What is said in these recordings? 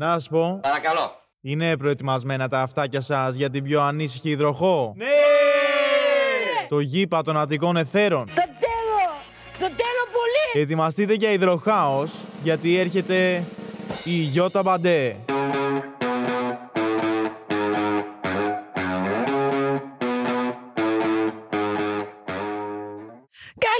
Να σου πω, Παρακαλώ. είναι προετοιμασμένα τα αυτάκια σας για την πιο ανήσυχη υδροχό; Ναι! Το γήπα των Αττικών Εθέρων. Το τέλο! Το τέλο πολύ! Ετοιμαστείτε για υδροχάος, γιατί έρχεται η Γιώτα Μπαντέ.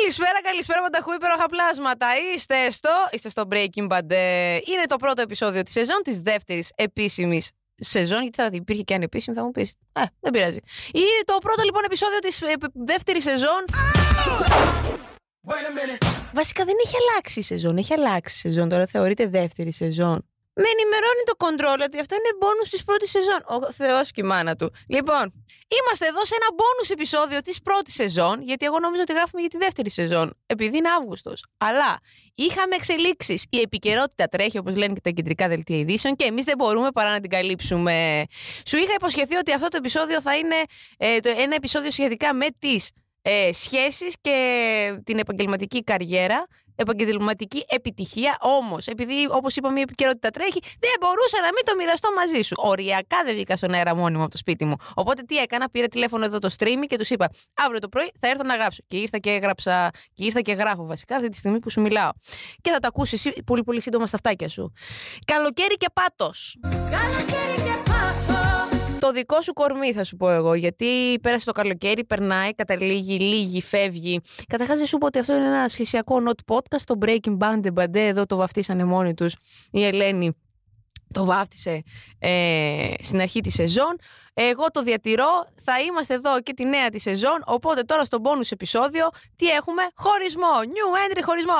Καλησπέρα, καλησπέρα πανταχού υπέροχα πλάσματα. Είστε στο, είστε στο Breaking Bad. Ε, Είναι το πρώτο επεισόδιο της σεζόν, της δεύτερης επίσημης σεζόν. Γιατί θα υπήρχε και ανεπίσημη, θα μου πεις. Ε, δεν πειράζει. Ή το πρώτο λοιπόν επεισόδιο της δεύτερης σεζόν. Βασικά δεν έχει αλλάξει η σεζόν. Έχει αλλάξει η σεζόν. Τώρα θεωρείται δεύτερη σεζόν. Με ενημερώνει το control ότι αυτό είναι μπόνους της πρώτης σεζόν. Ο Θεός και η μάνα του. Λοιπόν, είμαστε εδώ σε ένα μπόνους επεισόδιο της πρώτης σεζόν, γιατί εγώ νομίζω ότι γράφουμε για τη δεύτερη σεζόν, επειδή είναι Αύγουστος. Αλλά είχαμε εξελίξεις. Η επικαιρότητα τρέχει, όπως λένε και τα κεντρικά δελτία ειδήσεων, και εμείς δεν μπορούμε παρά να την καλύψουμε. Σου είχα υποσχεθεί ότι αυτό το επεισόδιο θα είναι ε, το, ένα επεισόδιο σχετικά με τις ε, σχέσεις και την επαγγελματική καριέρα επαγγελματική επιτυχία. Όμως, επειδή όπως είπαμε η επικαιρότητα τρέχει, δεν μπορούσα να μην το μοιραστώ μαζί σου. Οριακά δεν βγήκα στον αέρα μόνιμα από το σπίτι μου. Οπότε τι έκανα, πήρα τηλέφωνο εδώ το stream και τους είπα: Αύριο το πρωί θα έρθω να γράψω. Και ήρθα και έγραψα, και ήρθα και γράφω βασικά αυτή τη στιγμή που σου μιλάω. Και θα το ακούσεις εσύ πολύ πολύ σύντομα στα αυτάκια σου. Καλοκαίρι και πάτος. Καλοκαίρι και πάθος! Το δικό σου κορμί θα σου πω εγώ, γιατί πέρασε το καλοκαίρι, περνάει, καταλήγει, λίγη, φεύγει. Καταρχάς, δεν σου πω ότι αυτό είναι ένα σχεσιακό not podcast. Το Breaking Band Band, εδώ το βαφτίσανε μόνοι τους. Η Ελένη το βάφτισε ε, στην αρχή της σεζόν. Εγώ το διατηρώ. Θα είμαστε εδώ και τη νέα της σεζόν. Οπότε τώρα στο bonus επεισόδιο τι έχουμε, χωρισμό. New entry χωρισμό.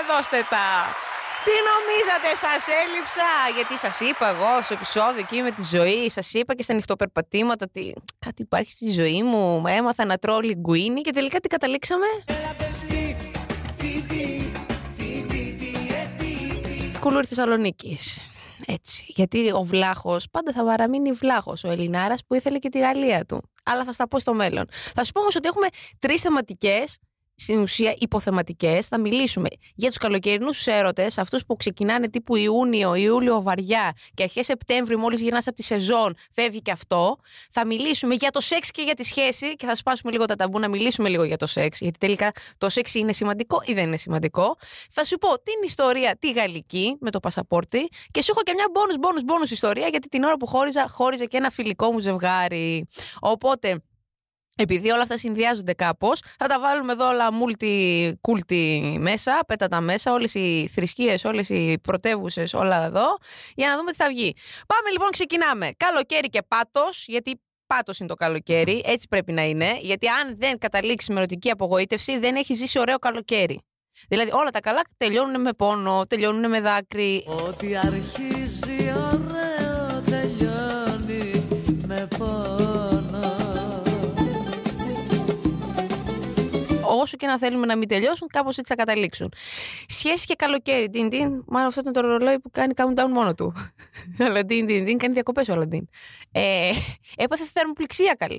Ε, δώστε τα. Τι νομίζατε, σας έλειψα! Γιατί σας είπα εγώ στο επεισόδιο εκεί με τη ζωή, σας είπα και στα νυχτοπερπατήματα ότι κάτι υπάρχει στη ζωή μου. Έμαθα να τρώω λιγκουίνι και τελικά τι καταλήξαμε; Κουλούρι Θεσσαλονίκης. Έτσι. Γιατί ο Βλάχος πάντα θα παραμείνει Βλάχος, ο Ελληνάρας που ήθελε και τη Γαλλία του. Αλλά θα στα πω στο μέλλον. Θα σου πω όμως ότι έχουμε τρεις θεματικές στην ουσία υποθεματικές. Θα μιλήσουμε για τους καλοκαιρινούς έρωτες, αυτούς που ξεκινάνε τύπου Ιούνιο, Ιούλιο βαριά και αρχές Σεπτέμβρη, μόλις γυρνάς από τη σεζόν, φεύγει και αυτό. Θα μιλήσουμε για το σεξ και για τη σχέση και θα σπάσουμε λίγο τα ταμπού να μιλήσουμε λίγο για το σεξ, γιατί τελικά το σεξ είναι σημαντικό ή δεν είναι σημαντικό. Θα σου πω την ιστορία τη γαλλική με το πασαπόρτι και σου έχω και μια bonus, bonus, bonus ιστορία γιατί την ώρα που χώριζα, χώριζε και ένα φιλικό μου ζευγάρι. Οπότε επειδή όλα αυτά συνδυάζονται κάπως, θα τα βάλουμε εδώ όλα multi-culti μέσα, πέτατα μέσα, όλες οι θρησκείες, όλες οι πρωτεύουσες, όλα εδώ, για να δούμε τι θα βγει. Πάμε λοιπόν, ξεκινάμε. Καλοκαίρι και πάτος, γιατί πάτος είναι το καλοκαίρι, έτσι πρέπει να είναι, γιατί αν δεν καταλήξει με ερωτική απογοήτευση, δεν έχει ζήσει ωραίο καλοκαίρι. Δηλαδή όλα τα καλά τελειώνουν με πόνο, τελειώνουν με δάκρυ. Ό,τι αρχίζει όσο και να θέλουμε να μην τελειώσουν, κάπως έτσι θα καταλήξουν. Σχέση και καλοκαίρι. Τιν, τιν. Μάλλον αυτό είναι το ρολόι που κάνει countdown μόνο του. Αλλά τιν, τιν, τιν. Κάνει διακοπές ο Αλαντίν. Ε, έπαθε θερμοπληξία, καλέ.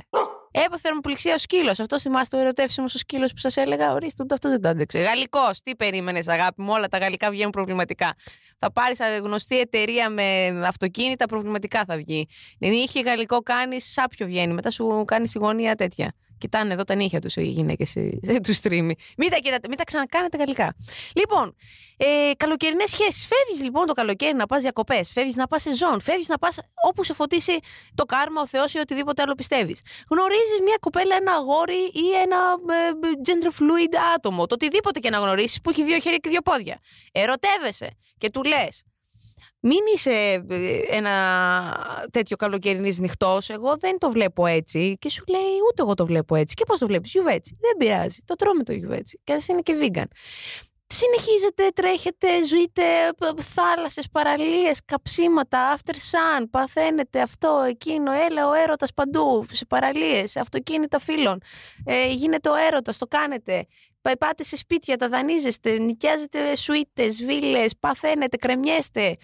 Έπαθε θερμοπληξία ο σκύλος. Αυτό θυμάστε το ερωτεύσιμος ο σκύλος που σας έλεγα. Ορίστε, ούτε αυτό δεν το άντεξε. Γαλλικός. Τι περίμενες, αγάπη μου. Όλα τα γαλλικά βγαίνουν προβληματικά. Θα πάρεις γνωστή εταιρεία με αυτοκίνητα, προβληματικά θα βγει. Δεν είχε γαλλικό, κάνεις σάπιο βγαίνει. Μετά σου κάνεις σιγωνία τέτοια. Κοιτάνε εδώ τα νύχια τους οι γυναίκες τους stream. Μην τα, κοιτάτε, μην τα ξανακάνετε γαλλικά. Λοιπόν, ε, καλοκαιρινές σχέσεις. Φεύγεις λοιπόν το καλοκαίρι να πας διακοπές. Φεύγεις να πας σεζόν. Φεύγεις να πας όπου σε φωτίσει το κάρμα, ο Θεός ή οτιδήποτε άλλο πιστεύεις. Γνωρίζεις μια κοπέλα, ένα αγόρι ή ένα ε, gender fluid άτομο. Το οτιδήποτε και να γνωρίσεις που έχει δύο χέρια και δύο πόδια. Ερωτεύεσαι και του λες. Μην είσαι ε, ένα τέτοιο καλοκαιρινής νυχτός. Εγώ δεν το βλέπω έτσι. Και σου λέει, ούτε εγώ το βλέπω έτσι. Και πώς το βλέπεις, Γιουβέτσι. Δεν πειράζει. Το τρώμε το Γιουβέτσι. Και ας είναι και vegan. Συνεχίζετε, τρέχετε, ζείτε θάλασσες, παραλίες, καψίματα, after sun, παθαίνετε αυτό, εκείνο, έλα ο έρωτας παντού, σε παραλίες, σε αυτοκίνητα φίλων, ε, γίνεται ο έρωτας, το κάνετε, πάτε σε σπίτια, τα δανείζεστε, νοικιάζετε σουίτες, βίλες, παθαίνετε, κρεμιέστε,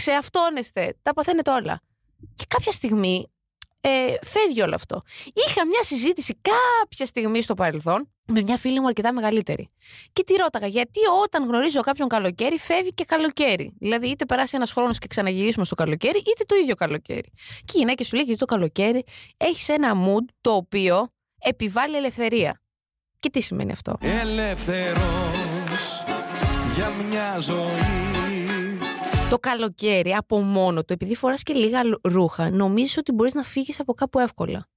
ξεαυτώνεστε, τα παθαίνετε όλα. Και κάποια στιγμή ε, φεύγει όλο αυτό. Είχα μια συζήτηση κάποια στιγμή στο παρελθόν με μια φίλη μου αρκετά μεγαλύτερη. Και τη ρώταγα, γιατί όταν γνωρίζω κάποιον καλοκαίρι, φεύγει και καλοκαίρι. Δηλαδή, είτε περάσει ένας χρόνος και ξαναγυρίσουμε στο καλοκαίρι, είτε το ίδιο καλοκαίρι. Και η γυναίκα σου λέει, γιατί το καλοκαίρι έχεις ένα mood το οποίο επιβάλλει ελευθερία. Και τι σημαίνει αυτό; Ελεύθερος για μια ζωή Το καλοκαίρι από μόνο του, επειδή φοράς και λίγα λου- ρούχα, νομίζεις ότι μπορείς να φύγεις από κάπου εύκολα.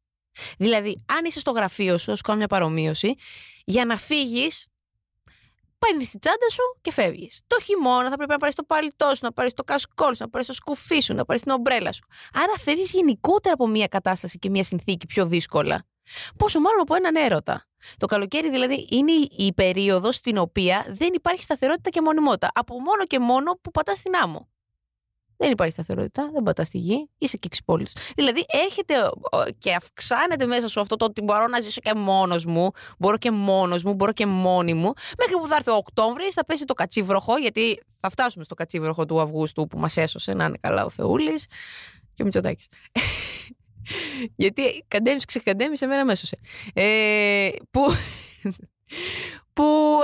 Δηλαδή, αν είσαι στο γραφείο σου, σου κάνω μια παρομοίωση, για να φύγεις, παίρνεις την τσάντα σου και φεύγεις. Το χειμώνα θα πρέπει να πάρεις το παλιτό σου, να πάρεις το κασκόλ σου, να πάρεις το σκουφί σου, να πάρεις την ομπρέλα σου. Άρα φεύγεις γενικότερα από μια κατάσταση και μια συνθήκη πιο δύσκολα. Πόσο μάλλον από έναν έρωτα. Το καλοκαίρι δηλαδή είναι η- η περίοδος στην οποία δεν υπάρχει σταθερότητα και μονιμότητα. Από μόνο και μόνο που πατάς στην άμμο. Δεν υπάρχει σταθερότητα, δεν πατάς στη γη, είσαι και εξυπόλυτος. Δηλαδή έρχεται ο, ο, και αυξάνεται μέσα σου αυτό το ότι μπορώ να ζήσω και μόνος μου, μπορώ και μόνος μου, μπορώ και μόνη μου, μέχρι που θα έρθει ο Οκτώβρης, θα πέσει το κατσίβροχο, γιατί θα φτάσουμε στο κατσίβροχο του Αυγούστου που μας έσωσε, να είναι καλά ο Θεούλης και ο Μητσοτάκης. Γιατί καντέμισε, ξεκαντέμισε, εμένα με έσωσε. Ε, που που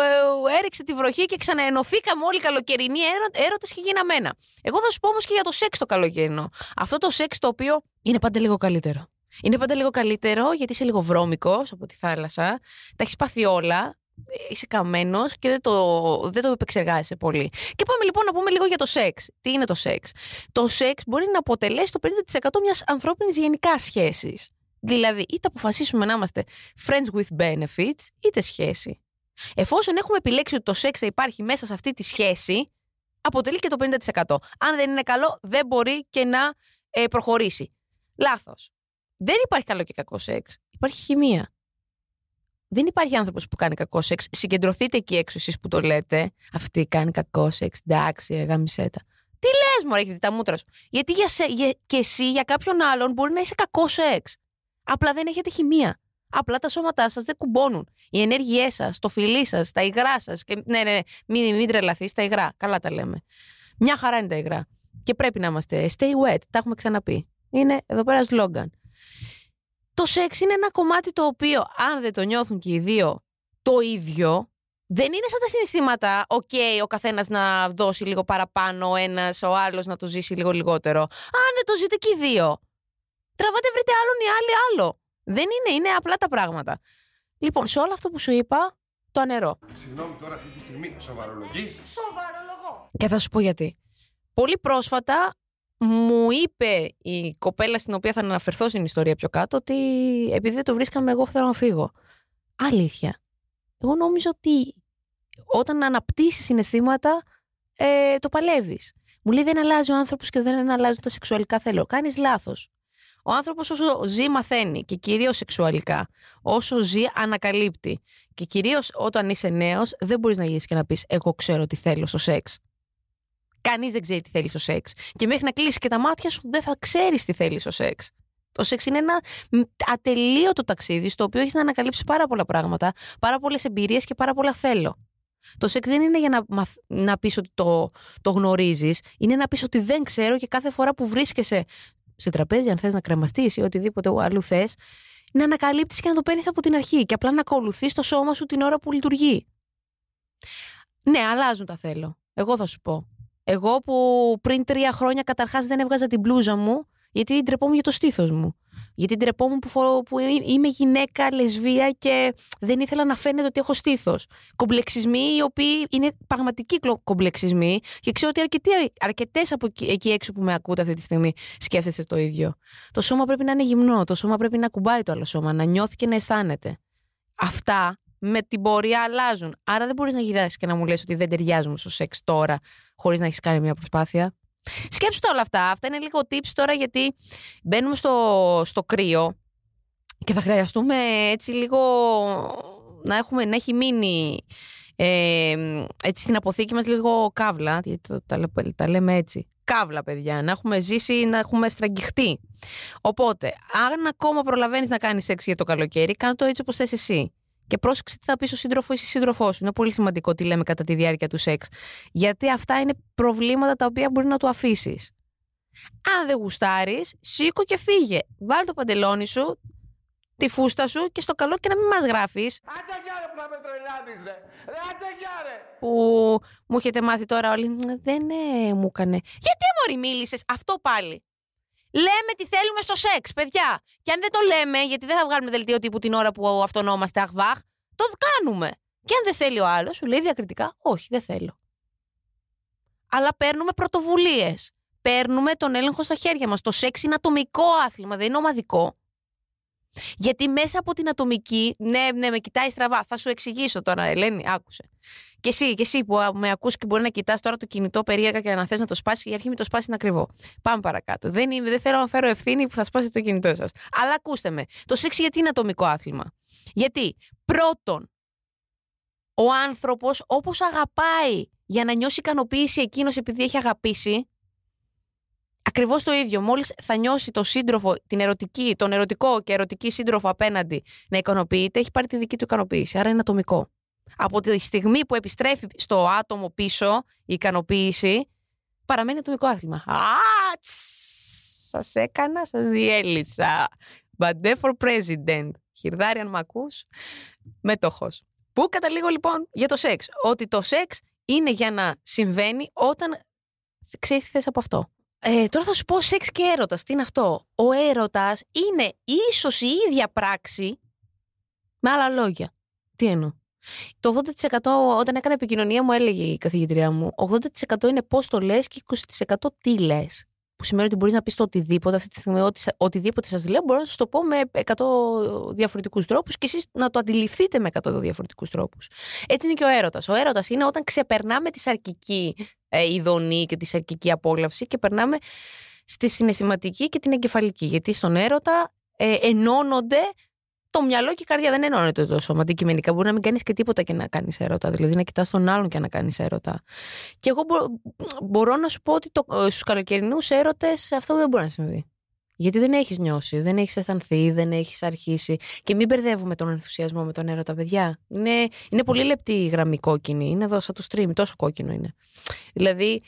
ε, έριξε τη βροχή και ξαναενωθήκαμε όλοι οι καλοκαιρινοί έρωτες και γίναμε ένα. Εγώ θα σου πω όμως και για το σεξ το καλοκαιρινό. Αυτό το σεξ το οποίο είναι πάντα λίγο καλύτερο. Είναι πάντα λίγο καλύτερο γιατί είσαι λίγο βρώμικος από τη θάλασσα, τα έχεις πάθει όλα, ε, είσαι καμένος και δεν το, δεν το επεξεργάζεσαι πολύ. Και πάμε λοιπόν να πούμε λίγο για το σεξ. Τι είναι το σεξ; Το σεξ μπορεί να αποτελέσει το 50% μιας ανθρώπινης γενικά σχέσης. Δηλαδή, είτε αποφασίσουμε να είμαστε friends with benefits, είτε σχέση. Εφόσον έχουμε επιλέξει ότι το σεξ θα υπάρχει μέσα σε αυτή τη σχέση, αποτελεί και το 50%. Αν δεν είναι καλό, δεν μπορεί και να ε, προχωρήσει. Λάθος. Δεν υπάρχει καλό και κακό σεξ. Υπάρχει χημεία. Δεν υπάρχει άνθρωπος που κάνει κακό σεξ. Συγκεντρωθείτε εκεί έξω εσείς που το λέτε. Αυτή κάνει κακό σεξ. Εντάξει, γαμισέτα. Τι λες, Μωρέ, έχεις δει τα μούτρα σου. Γιατί για σε, για, και εσύ για κάποιον άλλον μπορεί να είσαι κακό σεξ. Απλά δεν έχετε χημεία. Απλά τα σώματά σας δεν κουμπώνουν. Οι ενέργειές σας, το φιλί σας, τα υγρά σας. Και... Ναι, ναι, μην, μην τρελαθείς, τα υγρά. Καλά τα λέμε. Μια χαρά είναι τα υγρά. Και πρέπει να είμαστε stay wet. Τα έχουμε ξαναπεί. Είναι εδώ πέρα σλόγκαν. Το σεξ είναι ένα κομμάτι το οποίο, αν δεν το νιώθουν και οι δύο το ίδιο, δεν είναι σαν τα συναισθήματα, οκ, ο καθένας να δώσει λίγο παραπάνω, ο ένας, ο άλλος να το ζήσει λίγο λιγότερο. Αν δεν το ζείτε και οι δύο, τραβάτε βρείτε άλλον ή άλλη άλλο. Δεν είναι, είναι απλά τα πράγματα. Λοιπόν, σε όλο αυτό που σου είπα, το ανερώ. Συγγνώμη τώρα αυτή τη στιγμή, σοβαρολογείς; Και θα σου πω γιατί. Πολύ πρόσφατα μου είπε η κοπέλα στην οποία θα αναφερθώ στην ιστορία πιο κάτω ότι επειδή δεν το βρίσκαμε εγώ θέλω να φύγω. Αλήθεια. Εγώ νόμιζα ότι όταν αναπτύσσεις συναισθήματα ε, το παλεύεις. Μου λέει δεν αλλάζει ο άνθρωπος και δεν αλλάζουν τα σεξουαλικά θέλω. Κάνεις λάθος. Ο άνθρωπος όσο ζει μαθαίνει και κυρίως σεξουαλικά. Όσο ζει ανακαλύπτει. Και κυρίως όταν είσαι νέος δεν μπορείς να γυρίσεις και να πεις εγώ ξέρω τι θέλω στο σεξ. Κανείς δεν ξέρει τι θέλεις στο σεξ. Και μέχρι να κλείσει και τα μάτια σου δεν θα ξέρεις τι θέλεις στο σεξ. Το σεξ είναι ένα μ, ατελείωτο ταξίδι στο οποίο έχεις να ανακαλύψεις πάρα πολλά πράγματα, πάρα πολλές εμπειρίες και πάρα πολλά θέλω. Το σεξ δεν είναι για να, μαθ... να πεις ότι το, το γνωρίζεις, είναι να πεις ότι δεν ξέρω και κάθε φορά που βρίσκεσαι σε τραπέζι, αν θες να κρεμαστείς ή οτιδήποτε αλλού θες, να ανακαλύπτεις και να το παίρνεις από την αρχή και απλά να ακολουθείς το σώμα σου την ώρα που λειτουργεί. Ναι, αλλάζουν τα θέλω. Εγώ θα σου πω. Εγώ που πριν τρία χρόνια καταρχάς δεν έβγαζα την μπλούζα μου γιατί ντρεπόμουν για το στήθος μου. Γιατί ντρεπόμουν που, φορώ, που είμαι γυναίκα, λεσβία και δεν ήθελα να φαίνεται ότι έχω στήθος. Κομπλεξισμοί οι οποίοι είναι πραγματικοί κλο- κομπλεξισμοί και ξέρω ότι αρκετές από εκεί, εκεί έξω που με ακούτε αυτή τη στιγμή σκέφτεστε το ίδιο. Το σώμα πρέπει να είναι γυμνό, το σώμα πρέπει να κουμπάει το άλλο σώμα, να νιώθει και να αισθάνεται. Αυτά με την πορεία αλλάζουν. Άρα δεν μπορείς να γυράσεις και να μου λες ότι δεν ταιριάζουμε στο σεξ τώρα, χωρίς να έχεις κάνει μια προσπάθεια. Σκέψου τα όλα αυτά. Αυτά είναι λίγο tips τώρα γιατί μπαίνουμε στο, στο κρύο και θα χρειαστούμε έτσι λίγο να, έχουμε, να έχει μείνει ε, έτσι στην αποθήκη μας λίγο καύλα, γιατί το, τα, λέ- τα λέμε έτσι. Καύλα, παιδιά, να έχουμε ζήσει, να έχουμε στραγγιχτεί. Οπότε, αν ακόμα προλαβαίνεις να κάνεις σεξ για το καλοκαίρι, κάνε το έτσι όπως θες εσύ. Και πρόσεξε τι θα πεις στο σύντροφος ή στη σύντροφός σου. Είναι πολύ σημαντικό τι λέμε κατά τη διάρκεια του σεξ. Γιατί αυτά είναι προβλήματα τα οποία μπορεί να του αφήσεις. Αν δεν γουστάρεις, σήκω και φύγε. Βάλ το παντελόνι σου, τη φούστα σου και στο καλό και να μην μας γράφεις. Άντε γιάρε που θα με τρελάνεις ρε. Ρε άντε γιάρε. Που μου έχετε μάθει τώρα όλοι. Δεν ε, μου έκανε. Γιατί μωρή μίλησες, αυτό πάλι. Λέμε τι θέλουμε στο σεξ, παιδιά. Και αν δεν το λέμε, γιατί δεν θα βγάλουμε δελτίο τύπου την ώρα που αυτονόμαστε αχβάχ, το κάνουμε. Και αν δεν θέλει ο άλλος, σου λέει διακριτικά, Όχι, δεν θέλω. Αλλά παίρνουμε πρωτοβουλίες. Παίρνουμε τον έλεγχο στα χέρια μας. Το σεξ είναι ατομικό άθλημα, δεν είναι ομαδικό. Γιατί μέσα από την ατομική, ναι, ναι, με κοιτάει στραβά. Θα σου εξηγήσω τώρα, Ελένη, άκουσε. Και εσύ, και εσύ που α, με ακούς και μπορεί να κοιτάς τώρα το κινητό περίεργα και να θες να το σπάσει, η αρχή με το σπάσει είναι ακριβό. Πάμε παρακάτω. Δεν, είμαι, δεν θέλω να φέρω ευθύνη που θα σπάσει το κινητό σας. Αλλά ακούστε με. Το σεξ γιατί είναι ατομικό άθλημα; Γιατί πρώτον, ο άνθρωπος όπως αγαπάει για να νιώσει ικανοποίηση εκείνος επειδή έχει αγαπήσει, Ακριβώς το ίδιο. Μόλις θα νιώσει το σύντροφο, την ερωτική, τον ερωτικό και ερωτική σύντροφο απέναντι να ικανοποιείται, έχει πάρει τη δική του ικανοποίηση. Άρα είναι ατομικό. Από τη στιγμή που επιστρέφει στο άτομο πίσω η ικανοποίηση, παραμένει ατομικό άθλημα. Α, σας έκανα, σας διέλυσα. Μπαντέ for president. Χιρδάριαν μ' ακούς, μέτοχος. Πού καταλήγω λοιπόν για το σεξ. Ότι το σεξ είναι για να συμβαίνει όταν ξέρεις τι θες από αυτό. Ε, τώρα θα σου πω σεξ και έρωτας. Τι είναι αυτό; Ο έρωτας είναι ίσως η ίδια πράξη με άλλα λόγια. Τι εννοώ; Το 80% όταν έκανα επικοινωνία μου έλεγε η καθηγητριά μου 80% είναι πώς το λες και 20% τι λες. Που σημαίνει ότι μπορείς να πεις το οτιδήποτε αυτή τη στιγμή, ότι, οτιδήποτε σας λέω, μπορώ να σας το πω με 100 διαφορετικούς τρόπους και εσείς να το αντιληφθείτε με 100 διαφορετικούς τρόπους. Έτσι είναι και ο έρωτας. Ο έρωτας είναι όταν ξεπερνάμε τη σαρκική ε, ειδονή και τη σαρκική απόλαυση και περνάμε στη συναισθηματική και την εγκεφαλική. Γιατί στον έρωτα ε, ενώνονται το μυαλό και η καρδιά δεν ενώνεται το σώμα. Αντικειμενικά μπορεί να μην κάνεις και τίποτα και να κάνεις έρωτα. Δηλαδή να κοιτάς τον άλλον και να κάνεις έρωτα. Και εγώ μπο- μπορώ να σου πω ότι στους καλοκαιρινούς έρωτες αυτό δεν μπορεί να συμβεί. Γιατί δεν έχεις νιώσει, δεν έχεις αισθανθεί, δεν έχεις αρχίσει. Και μην μπερδεύουμε τον ενθουσιασμό με τον έρωτα, παιδιά. Είναι, είναι πολύ λεπτή η γραμμή κόκκινη. Είναι εδώ σαν το stream, τόσο κόκκινο είναι. Δηλαδή,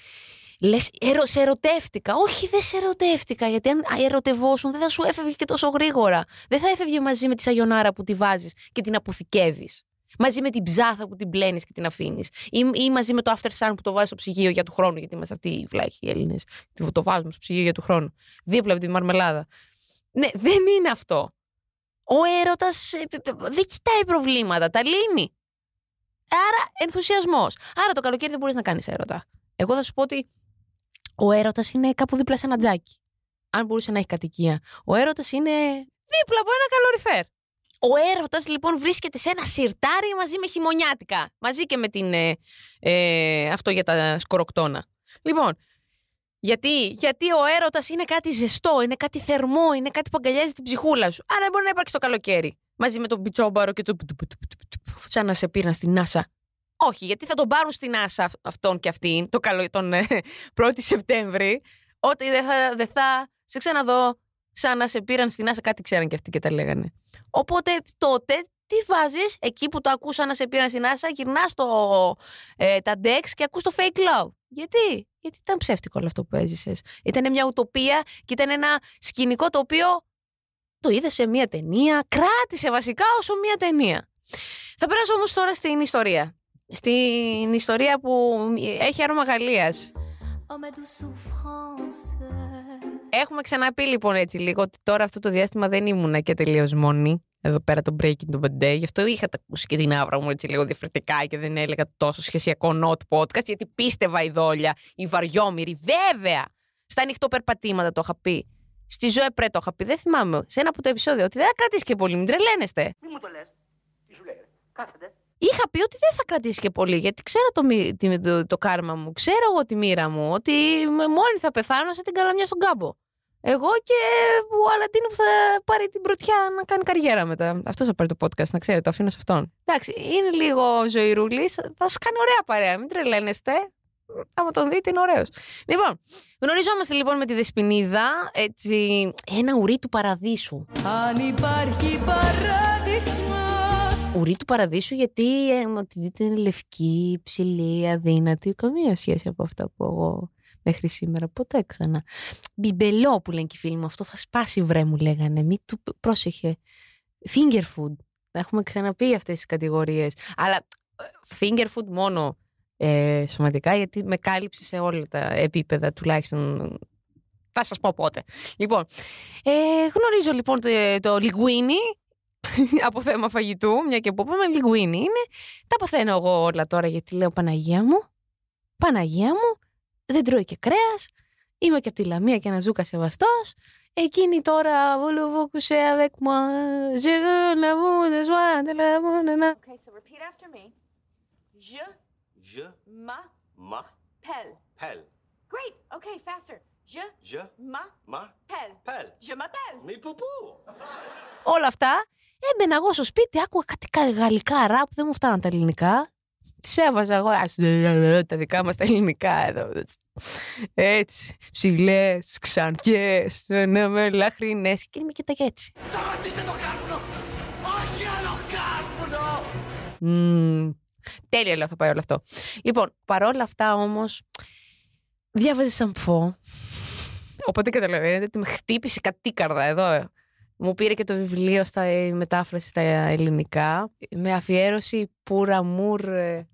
Λες, ερω, σε ερωτεύτηκα. Όχι, δεν σε ερωτεύτηκα. Γιατί αν ερωτευόσουν, δεν θα σου έφευγε και τόσο γρήγορα. Δεν θα έφευγε μαζί με τη σαγιονάρα που τη βάζεις και την αποθηκεύεις. Μαζί με την ψάθα που την πλένεις και την αφήνεις. Ή, ή μαζί με το after sun που το βάζεις στο ψυγείο για του χρόνου. Γιατί είμαστε αυτοί οι βλάχοι οι Έλληνε. Το βάζουμε στο ψυγείο για του χρόνου. Δίπλα από τη μαρμελάδα. Ναι, δεν είναι αυτό. Ο έρωτας δεν κοιτάει προβλήματα, τα λύνει. Άρα ενθουσιασμός. Άρα το καλοκαίρι δεν μπορείς να κάνεις έρωτα. Εγώ θα σου πω ότι ο έρωτας είναι κάπου δίπλα σε ένα τζάκι. Αν μπορούσε να έχει κατοικία. Ο έρωτας είναι δίπλα από ένα καλοριφέρ. Ο έρωτας λοιπόν βρίσκεται σε ένα σιρτάρι μαζί με χειμωνιάτικα. Μαζί και με την. Ε, ε, αυτό για τα σκοροκτόνα. Λοιπόν, γιατί, γιατί ο έρωτας είναι κάτι ζεστό, είναι κάτι θερμό, είναι κάτι που αγκαλιάζει την ψυχούλα σου. Άρα δεν μπορεί να υπάρξει το καλοκαίρι. Μαζί με τον πιτσόμπαρο και το. Σαν να σε πήραν στην NASA. Όχι, γιατί θα τον πάρουν στην NASA αυτόν και αυτήν το καλο... τον ε, 1η Σεπτέμβρη. Ότι δεν θα, δεν θα σε ξαναδώ σαν να σε πήραν στην NASA. Κάτι ξέραν και αυτοί και τα λέγανε. Οπότε τότε τι βάζεις; Εκεί που το ακούς να σε πήραν στην NASA, γυρνάς το, ε, τα Dex και ακούς το fake love. Γιατί; Γιατί ήταν ψεύτικο όλο αυτό που έζησες. Ήταν μια ουτοπία και ήταν ένα σκηνικό το οποίο το είδε σε μια ταινία, κράτησε βασικά όσο μια ταινία. Θα περάσω όμως τώρα στην ιστορία στην ιστορία που έχει άρωμα Γαλλίας. Έχουμε ξαναπεί λοιπόν έτσι λίγο ότι τώρα αυτό το διάστημα δεν ήμουνα και τελείως μόνη. Εδώ πέρα το Breaking the Bad Day. Γι' αυτό είχα τα ακούσει και την άβρα μου έτσι λίγο διαφορετικά και δεν έλεγα τόσο σχεσιακό not podcast, γιατί πίστευα η δόλια, η βαριόμοιρη. Βέβαια! Στα ανοιχτοπερπατήματα το είχα πει. Στη ζωή πρέ το είχα πει. Δεν θυμάμαι. Σε ένα από τα επεισόδια ότι δεν θα κρατήσει και πολύ. Μην τρελαίνεστε. Μη μου το λες. Τι σου λέει. Κάθετε. Είχα πει ότι δεν θα κρατήσει και πολύ, γιατί ξέρω το, μη- τι- το, το κάρμα μου, ξέρω εγώ τη μοίρα μου, ότι με- μόνη θα πεθάνω σε την καλαμιά στον κάμπο. Εγώ και ο Αλαντίνο που θα πάρει την πρωτιά να κάνει καριέρα μετά. Αυτός θα πάρει το podcast, να ξέρετε, το αφήνω σε αυτόν. Εντάξει, είναι λίγο ζωηρούλης, θα σας κάνει ωραία παρέα, μην τρελαίνεστε. Άμα τον δείτε, είναι ωραίος. Λοιπόν, γνωριζόμαστε λοιπόν με τη Δεσποινίδα, έτσι, ένα ουρί του παραδείσου. Αν υπάρχει παράδεισμος Ουρί του παραδείσου γιατί ε, μα τη δείτε είναι λευκή, ψηλή, αδύνατη. Καμία σχέση από αυτά που εγώ μέχρι σήμερα. Ποτέ ξανά. Μπιμπελό που λένε και οι φίλοι μου. Αυτό θα σπάσει βρέ μου λέγανε. Μη του πρόσεχε. Finger food. Τα έχουμε ξαναπεί αυτές τις κατηγορίες. Αλλά ε, finger food μόνο ε, σωματικά γιατί με κάλυψε σε όλα τα επίπεδα τουλάχιστον θα σας πω πότε. Λοιπόν, ε, γνωρίζω λοιπόν το, το λιγουίνι από θέμα φαγητού, μια και που είπαμε λιγουίνι είναι. Τα παθαίνω εγώ όλα τώρα γιατί λέω Παναγία μου, Παναγία μου, δεν τρώει και κρέας, είμαι και από τη Λαμία και ένα ζούκα σεβαστός, Εκείνη τώρα, βουλουβού κουσέ avec moi, je veux l'amour de joie de l'amour, na, na. Okay, so repeat after me. Je Je m'appelle. m'appelle. Great. Okay, faster. Je Je m'appelle. m'appelle. Je m'appelle. Mais poupou Όλα αυτά, έμπαινα εγώ στο σπίτι, άκουγα κάτι κα- γαλλικά ραπ, δεν μου φτάναν τα ελληνικά. Τις έβαζα εγώ, ας, τα δικά μας τα ελληνικά εδώ. Έτσι, ψηλές, ξανθιές, ναι, με λαχρινές. Και είμαι και τα έτσι. Σταματήστε το κάρβουνο! Όχι άλλο κάρβουνο! Μμμ, τέλεια λέω θα πάει όλο αυτό. Λοιπόν, παρόλα αυτά όμως, διάβαζες σαν φω. Οπότε καταλαβαίνετε ότι με χτύπησε κατίκαρδα εδώ. Μου πήρε και το βιβλίο στα η μετάφραση στα ελληνικά με αφιέρωση πουρα μουρ. Ε,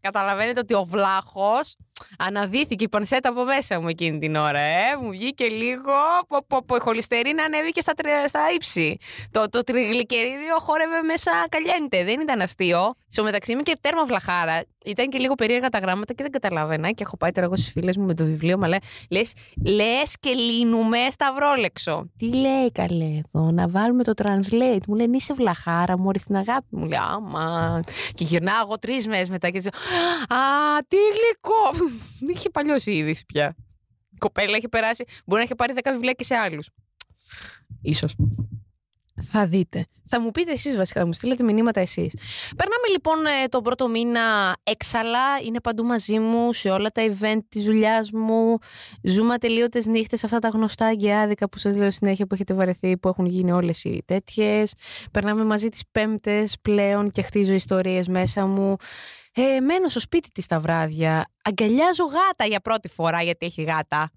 καταλαβαίνετε ότι ο βλάχος αναδύθηκε η πανσέτα από μέσα μου εκείνη την ώρα. Ε. Μου βγήκε λίγο πω, πω, πω, η χολυστερίνα ανέβηκε στα, τρε- στα ύψη. Το, το τριγλικερίδιο χόρευε μέσα καλιέντε. Δεν ήταν αστείο. Στο μεταξύ είμαι και τέρμα βλαχάρα. Ήταν και λίγο περίεργα τα γράμματα και δεν καταλάβαινα. Και έχω πάει τώρα εγώ στις φίλες μου με το βιβλίο. Μα λέει, λες, λες και λύνουμε σταυρόλεξο. Τι λέει καλέ εδώ, να βάλουμε το translate. Μου λένε είσαι βλαχάρα, μου στην αγάπη μου. Λέει, άμα. Και γυρνάω εγώ τρεις μέρες μετά και έτσι. Α, τι γλυκό. Είχε παλιώσει η είδηση πια. Η κοπέλα έχει περάσει. Μπορεί να έχει πάρει 10 βιβλία και σε άλλους. Ίσως. Θα δείτε. Θα μου πείτε εσείς βασικά, θα μου στείλετε μηνύματα εσείς. Περνάμε λοιπόν ε, τον πρώτο μήνα έξαλα. Είναι παντού μαζί μου σε όλα τα event της δουλειάς μου. Ζούμε ατελείωτες νύχτες, αυτά τα γνωστά αγκαιάδικα που σας λέω συνέχεια που έχετε βαρεθεί, που έχουν γίνει όλες οι τέτοιες. Περνάμε μαζί τις πέμπτες πλέον και χτίζω ιστορίες μέσα μου. Ε, μένω στο σπίτι της τα βράδια. Αγκαλιάζω γάτα για πρώτη φορά γιατί έχει γάτα.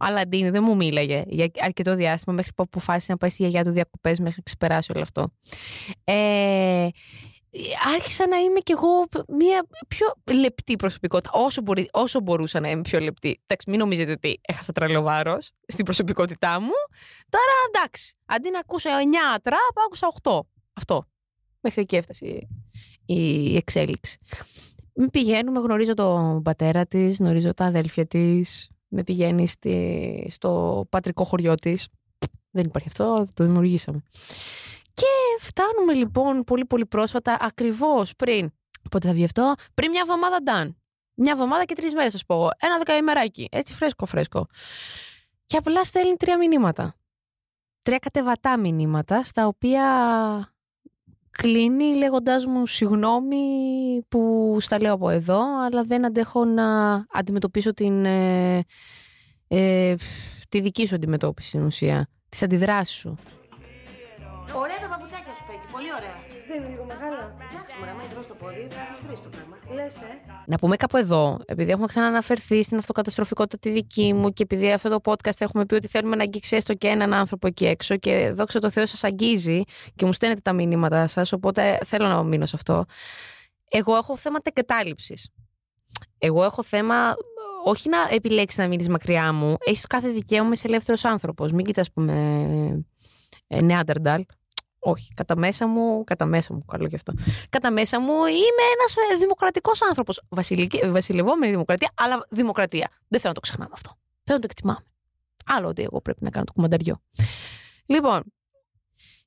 Ο Αλαντίν δεν μου μίλαγε για αρκετό διάστημα μέχρι που αποφάσισε να πάει στη γιαγιά του διακοπές μέχρι να ξεπεράσει όλο αυτό. Ε, άρχισα να είμαι κι εγώ μια πιο λεπτή προσωπικότητα. Όσο, μπορεί, όσο μπορούσα να είμαι πιο λεπτή. Εντάξει, μην νομίζετε ότι έχασα τρελό βάρος στην προσωπικότητά μου. Τώρα εντάξει. Αντί να ακούσω 9 τραπ, άκουσα 8. Αυτό. Μέχρι εκεί έφτασε η- η εξέλιξη. Με πηγαίνουμε, γνωρίζω τον πατέρα της, γνωρίζω τα αδέλφια της, με πηγαίνει στη, στο πατρικό χωριό της. Δεν υπάρχει αυτό, το δημιουργήσαμε. Και φτάνουμε λοιπόν πολύ πολύ πρόσφατα, ακριβώς πριν, πότε θα βγει αυτό, πριν μια εβδομάδα done. Μια εβδομάδα και τρεις μέρες, σα πω. Ένα δεκαημεράκι. Έτσι φρέσκο, φρέσκο. Και απλά στέλνει τρία μηνύματα. Τρία κατεβατά μηνύματα, στα οποία κλείνει λέγοντάς μου συγγνώμη που στα λέω από εδώ, αλλά δεν αντέχω να αντιμετωπίσω την, ε, ε, τη δική σου αντιμετώπιση στην ουσία, τις αντιδράσεις σου. Ωραία τα παπουτσάκια σου, Πέγγι. Πολύ ωραία. Δεν είναι λίγο μεγάλα. Εντάξει, μωρέ, άμα υδρώσει το πόδι, θα γλιστρήσει το πράγμα. Λες, ε. Να πούμε κάπου εδώ, επειδή έχουμε ξαναναφερθεί στην αυτοκαταστροφικότητα τη δική μου και επειδή αυτό το podcast έχουμε πει ότι θέλουμε να αγγίξει έστω και έναν άνθρωπο εκεί έξω και δόξα τω Θεώ σας αγγίζει και μου στέλνετε τα μηνύματα σας, οπότε θέλω να μείνω σε αυτό. Εγώ έχω θέμα τεκετάληψης. Εγώ έχω θέμα όχι να επιλέξεις να μείνεις μακριά μου. Έχεις το κάθε δικαίωμα, είσαι ελεύθερος άνθρωπος. Μην κοιτάς, πούμε, ε, Νεάντερνταλ. Όχι, κατά μέσα μου, κατά μέσα μου, καλό και αυτό. Κατά μέσα μου είμαι ένας δημοκρατικός άνθρωπος. Βασιλευόμενη δημοκρατία, αλλά δημοκρατία. Δεν θέλω να το ξεχνάμε αυτό. Θέλω να το εκτιμάμε. Άλλο ότι εγώ πρέπει να κάνω το κουμανταριό. Λοιπόν,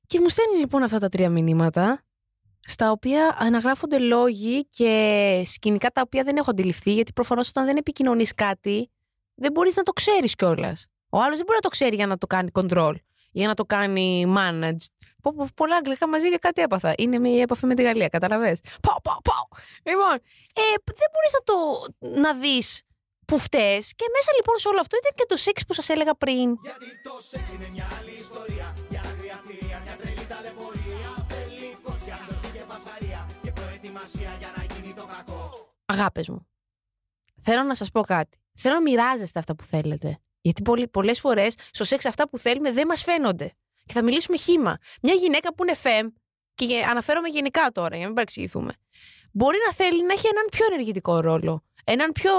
και μου στέλνει λοιπόν αυτά τα τρία μηνύματα, στα οποία αναγράφονται λόγοι και σκηνικά τα οποία δεν έχω αντιληφθεί, γιατί προφανώς όταν δεν επικοινωνείς κάτι, δεν μπορείς να το ξέρεις κιόλας. Ο άλλος δεν μπορεί να το ξέρει για να το κάνει control, για να το κάνει manage. Πω, πω, πολλά αγγλικά μαζί και κάτι έπαθα. Είναι μια επαφή με τη Γαλλία, καταλαβες; Πάω, πάω, πάω. Λοιπόν, ε, δεν μπορείς να το να δεις που φταίς και μέσα λοιπόν σε όλο αυτό ήταν και το σεξ που σας έλεγα πριν. Γιατί το σεξ είναι μια άλλη ιστορία. Για άγρια θηρία, μια τρελή ταλαιπωρία. Θέλει κότσια, ντροπή και φασαρία. Και προετοιμασία για να γίνει το κακό. Αγάπες μου, θέλω να σας πω κάτι. Θέλω να μοιράζεστε αυτά που θέλετε. Γιατί πολλές φορές στο σεξ αυτά που θέλουμε δεν μας φαίνονται. Και θα μιλήσουμε χήμα. Μια γυναίκα που είναι φεμ, και γε- αναφέρομαι γενικά τώρα, για να μην παρεξηγηθούμε, μπορεί να θέλει να έχει έναν πιο ενεργητικό ρόλο. Έναν πιο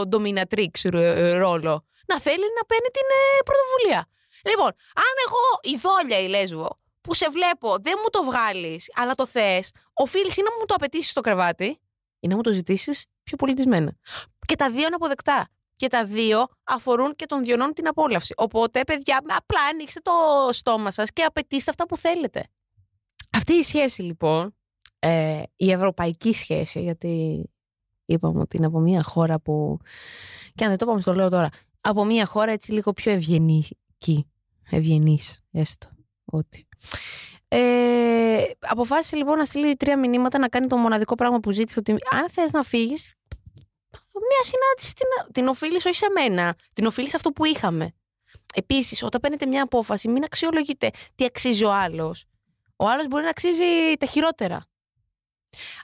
dominatrix ρο- ρόλο. Να θέλει να παίρνει την ε, πρωτοβουλία. Λοιπόν, αν εγώ η δόλια η λέσβο που σε βλέπω δεν μου το βγάλεις, αλλά το θες, οφείλεις ή να μου το απαιτήσεις στο κρεβάτι ή να μου το ζητήσεις πιο πολιτισμένα. Και τα δύο είναι αποδεκτά. Και τα δύο αφορούν και των διονών την απόλαυση. Οπότε, παιδιά, απλά ανοίξτε το στόμα σας και απαιτήστε αυτά που θέλετε. Αυτή η σχέση, λοιπόν, ε, η ευρωπαϊκή σχέση, γιατί είπαμε ότι είναι από μια χώρα που. Και αν δεν το είπαμε, στο λέω τώρα. Από μια χώρα έτσι λίγο πιο ευγενική. Ευγενής, έστω. Ότι. Ε, αποφάσισε λοιπόν να στείλει τρία μηνύματα να κάνει το μοναδικό πράγμα που ζήτησε. Ότι αν θες να φύγεις, μια συνάντηση την, την οφείλεις όχι σε μένα. Την οφείλεις σε αυτό που είχαμε. Επίσης, όταν παίρνετε μια απόφαση, μην αξιολογείτε τι αξίζει ο άλλος. Ο άλλος μπορεί να αξίζει τα χειρότερα.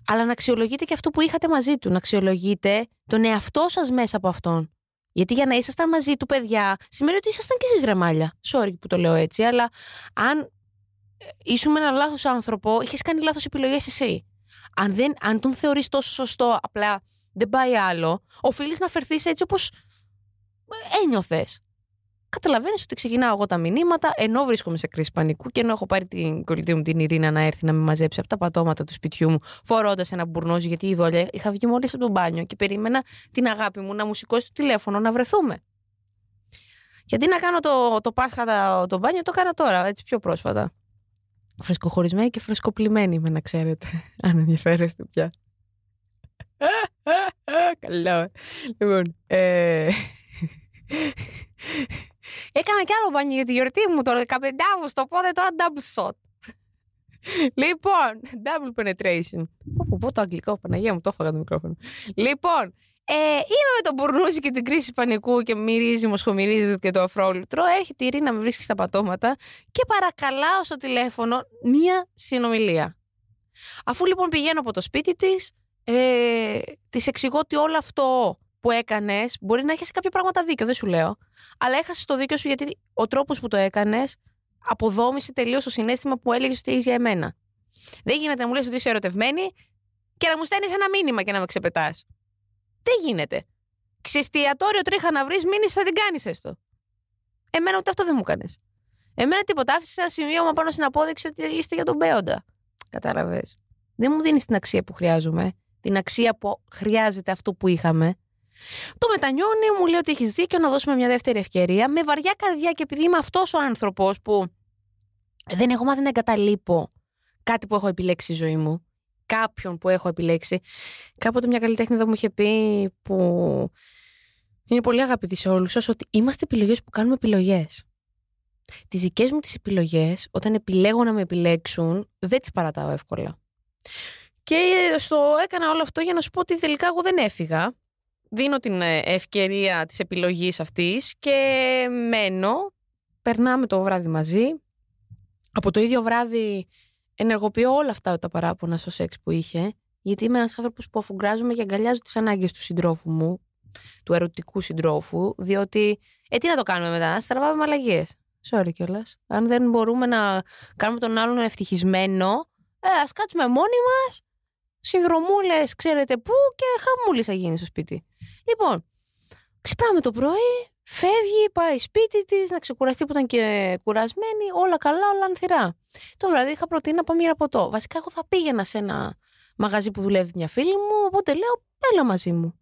Αλλά να αξιολογείτε και αυτό που είχατε μαζί του. Να αξιολογείτε τον εαυτό σας μέσα από αυτόν. Γιατί για να ήσασταν μαζί του, παιδιά, σημαίνει ότι ήσασταν και εσείς ρεμάλια. Sorry που το λέω έτσι, αλλά αν ήσουν με έναν λάθος άνθρωπο, είχες κάνει λάθος επιλογές εσύ. Αν, δεν, αν τον θεωρείς τόσο σωστό, απλά δεν πάει άλλο, οφείλεις να φερθείς έτσι όπως ένιωθες. Καταλαβαίνεις ότι ξεκινάω εγώ τα μηνύματα, ενώ βρίσκομαι σε κρίση πανικού και ενώ έχω πάρει την κολλητή μου την Ειρήνα να έρθει να με μαζέψει από τα πατώματα του σπιτιού μου, φορώντας ένα μπουρνόζι, γιατί η δόλια είχα βγει μόλις από το μπάνιο και περίμενα την αγάπη μου να μου σηκώσει το τηλέφωνο να βρεθούμε. Γιατί να κάνω το, το Πάσχα το, το μπάνιο, το έκανα τώρα, έτσι πιο πρόσφατα. Φρεσκοχωρισμένη και φρεσκοπλημένη είμαι, να ξέρετε. Αν ενδιαφέρεστε πια. Καλό. ε. Λοιπόν, ε... Έκανα κι άλλο μπάνιο για τη γιορτή μου τώρα, 15 Αύγουστο, οπότε τώρα double shot. λοιπόν, double penetration. Πω, πω, πω το αγγλικό, Παναγία μου, το έφαγα το μικρόφωνο. Λοιπόν, ε, είμαι με τον μπουρνούζι και την κρίση πανικού και μυρίζει, μοσχομυρίζει και το αφρόλουτρο. Έρχεται η Ειρήνα να με βρίσκει στα πατώματα και παρακαλάω στο τηλέφωνο μία συνομιλία. Αφού λοιπόν πηγαίνω από το σπίτι της, ε, της εξηγώ ότι όλο αυτό που έκανες μπορεί να έχεις κάποια πράγματα δίκιο, δεν σου λέω. Αλλά έχασες το δίκιο σου γιατί ο τρόπος που το έκανες αποδόμησε τελείως το συνέστημα που έλεγες ότι είσαι για εμένα. Δεν γίνεται να μου λες ότι είσαι ερωτευμένη και να μου στέλνεις ένα μήνυμα και να με ξεπετάς. Δεν γίνεται. Σε εστιατόριο τρίχα να βρεις μήνυση θα την κάνεις έστω. Εμένα ούτε αυτό δεν μου έκανες. Εμένα τίποτα. Άφησες ένα σημείωμα πάνω στην απόδειξη ότι είστε για τον Μπέοντα. Κατάλαβες. Δεν μου δίνεις την αξία που χρειάζομαι. Την αξία που χρειάζεται αυτό που είχαμε. Το μετανιώνει, μου λέει ότι έχεις δίκιο να δώσουμε μια δεύτερη ευκαιρία. Με βαριά καρδιά και επειδή είμαι αυτός ο άνθρωπος που δεν έχω μάθει να εγκαταλείπω κάτι που έχω επιλέξει στη ζωή μου. Κάποιον που έχω επιλέξει. Κάποτε μια καλλιτέχνη εδώ μου είχε πει που είναι πολύ αγαπητή σε όλους σας ότι είμαστε επιλογές που κάνουμε επιλογές. Τις δικές μου τις επιλογές, όταν επιλέγω να με επιλέξουν, δεν τις παρατάω εύκολα. Και στο έκανα όλο αυτό για να σου πω ότι τελικά εγώ δεν έφυγα. Δίνω την ε, ευκαιρία της επιλογής αυτής και μένω. Περνάμε το βράδυ μαζί. Από το ίδιο βράδυ ενεργοποιώ όλα αυτά τα παράπονα στο σεξ που είχε. Γιατί είμαι ένας άνθρωπος που αφουγκράζομαι και αγκαλιάζω τις ανάγκες του συντρόφου μου, του ερωτικού συντρόφου, διότι, ε, τι να το κάνουμε μετά, στραβάμε με αλλαγές. Sorry κιόλας. Αν δεν μπορούμε να κάνουμε τον άλλον ευτυχισμένο, ε, ας κάτσουμε μόνοι μας, συνδρομούλες ξέρετε πού και χαμούλης θα γίνει στο σπίτι. Λοιπόν, ξυπνάμε το πρωί, φεύγει, πάει σπίτι της, να ξεκουραστεί που ήταν και κουρασμένη, όλα καλά, όλα ανθυρά. Το βράδυ είχα προτείνει να πάμε για ποτό. Βασικά, εγώ θα πήγαινα σε ένα μαγαζί που δουλεύει μια φίλη μου, οπότε λέω, έλα μαζί μου.